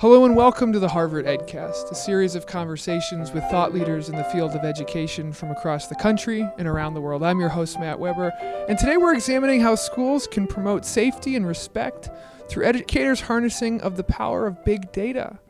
Hello and welcome to the Harvard EdCast, a series of conversations with thought leaders in the field of education from across the country and around the world. I'm your host, Matt Weber, and today we're examining how schools can promote safety and respect through educators' harnessing of the power of big data.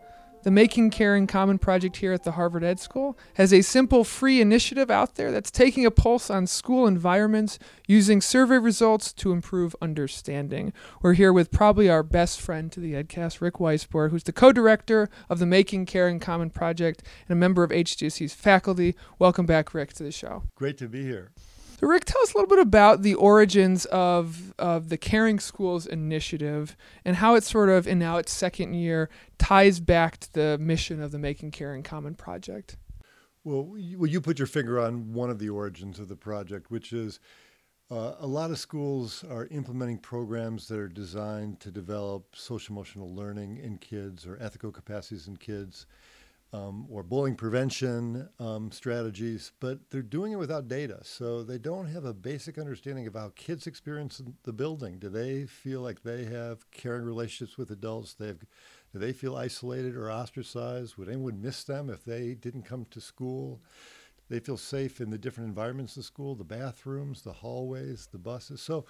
The Making Caring Common project here at the Harvard Ed School has a simple free initiative out there that's taking a pulse on school environments using survey results to improve understanding. We're here with probably our best friend to the EdCast, Rick Weissbourd, who's the co director of the Making Caring Common project and a member of HGSE's faculty. Welcome back, Rick, to the show. Great to be here. So, Rick, tell us a little bit about the origins of, of the Caring Schools initiative and how it sort of, in now its second year, ties back to the mission of the Making Caring Common project. Well, you, well, you put your finger on one of the origins of the project, which is uh, a lot of schools are implementing programs that are designed to develop social emotional learning in kids or ethical capacities in kids um, or bullying prevention um, strategies, but they're doing it without data. So they don't have a basic understanding of how kids experience the building. Do they feel like they have caring relationships with adults? They have, do they feel isolated or ostracized? Would anyone miss them if they didn't come to school? They feel safe in the different environments of school, the bathrooms, the hallways, the buses. So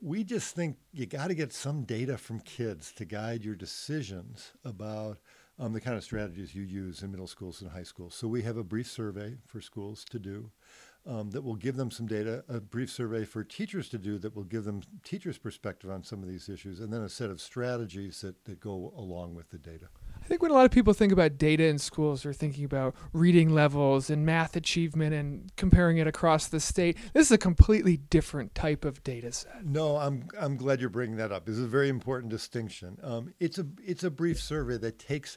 we just think you got to get some data from kids to guide your decisions about um, the kind of strategies you use in middle schools and high schools. So we have a brief survey for schools to do um, that will give them some data, a brief survey for teachers to do that will give them teachers' perspective on some of these issues, and then a set of strategies that, that go along with the data. I think when a lot of people think about data in schools, they're thinking about reading levels and math achievement and comparing it across the state. This is a completely different type of data set. No, I'm I'm glad you're bringing that up. This is a very important distinction. Um, it's a it's a brief survey that takes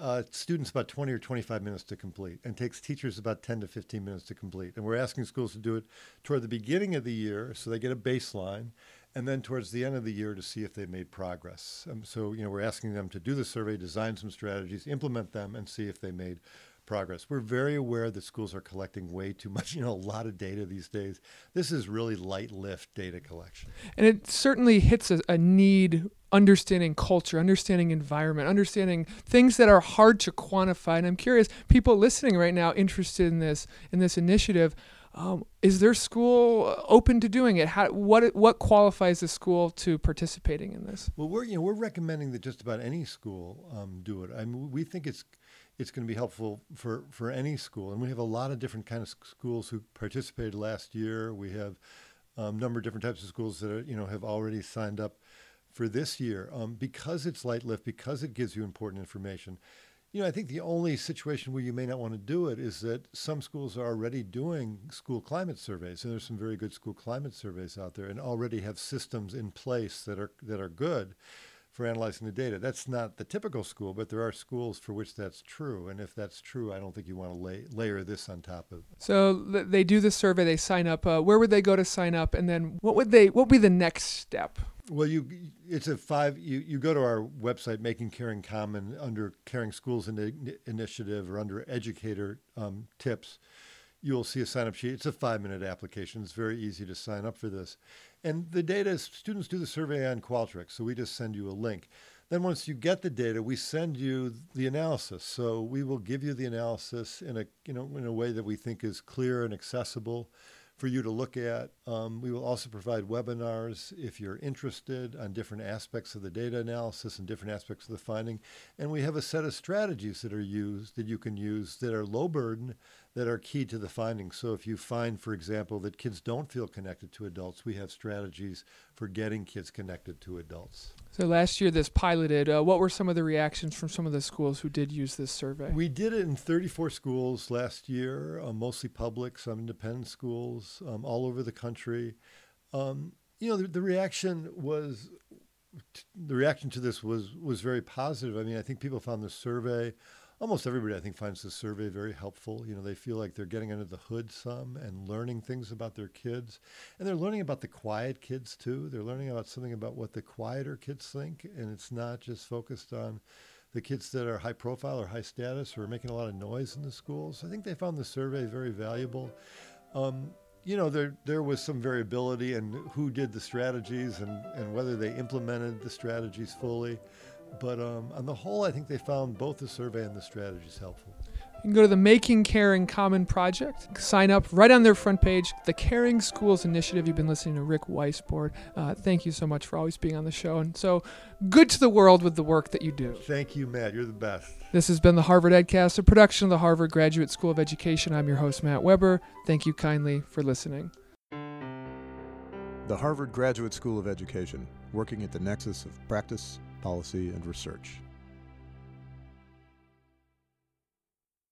uh, students about 20 or 25 minutes to complete and takes teachers about 10 to 15 minutes to complete. And we're asking schools to do it toward the beginning of the year so they get a baseline and then towards the end of the year to see if they made progress. Um, so, you know, we're asking them to do the survey, design some strategies, implement them, and see if they made progress. We're very aware that schools are collecting way too much, you know, a lot of data these days. This is really light lift data collection. And it certainly hits a, a need understanding culture, understanding environment, understanding things that are hard to quantify. And I'm curious, people listening right now interested in this in this initiative, um, is their school open to doing it? How, what what qualifies a school to participating in this? Well, we're you know we're recommending that just about any school um, do it. I mean, we think it's it's going to be helpful for for any school, and we have a lot of different kind of schools who participated last year. We have a um, number of different types of schools that are, you know have already signed up for this year um, because it's light lift, because it gives you important information. You know, I think the only situation where you may not want to do it is that some schools are already doing school climate surveys, and there's some very good school climate surveys out there, and already have systems in place that are that are good for analyzing the data. That's not the typical school, but there are schools for which that's true. And if that's true, I don't think you want to lay, layer this on top of. So they do the survey, they sign up. Uh, where would they go to sign up, and then what would they? What would be the next step? Well, you it's a five. You, you go to our website, Making Caring Common, under Caring Schools Initiative or under Educator um, Tips. You'll see a sign up sheet. It's a five minute application. It's very easy to sign up for this. And the data is students do the survey on Qualtrics, so we just send you a link. Then once you get the data, we send you the analysis. So we will give you the analysis in a you know in a way that we think is clear and accessible for you to look at. Um, we will also provide webinars if you're interested on different aspects of the data analysis and different aspects of the finding. And we have a set of strategies that are used that you can use that are low burden that are key to the findings. So if you find, for example, that kids don't feel connected to adults, we have strategies for getting kids connected to adults. So last year, this piloted. Uh, what were some of the reactions from some of the schools who did use this survey? We did it in 34 schools last year, uh, mostly public, some independent schools, um, all over the country. Um, you know, the, the reaction was the reaction to this was was very positive. I mean, I think people found the survey almost everybody I think finds the survey very helpful. You know, they feel like they're getting under the hood some and learning things about their kids. And they're learning about the quiet kids too. They're learning about something about what the quieter kids think and it's not just focused on the kids that are high profile or high status or making a lot of noise in the schools. I think they found the survey very valuable. Um, you know, there there was some variability in who did the strategies and, and whether they implemented the strategies fully. but um, on the whole, I think they found both the survey and the strategies helpful. You can go to the Making Caring Common Project, sign up right on their front page. The Caring Schools Initiative. You've been listening to Rick Weissbourd. Uh, thank you so much for always being on the show and so good to the world with the work that you do. Thank you, Matt. You're the best. This has been the Harvard EdCast, a production of the Harvard Graduate School of Education. I'm your host, Matt Weber. Thank you kindly for listening. The Harvard Graduate School of Education, working at the nexus of practice, policy, and research.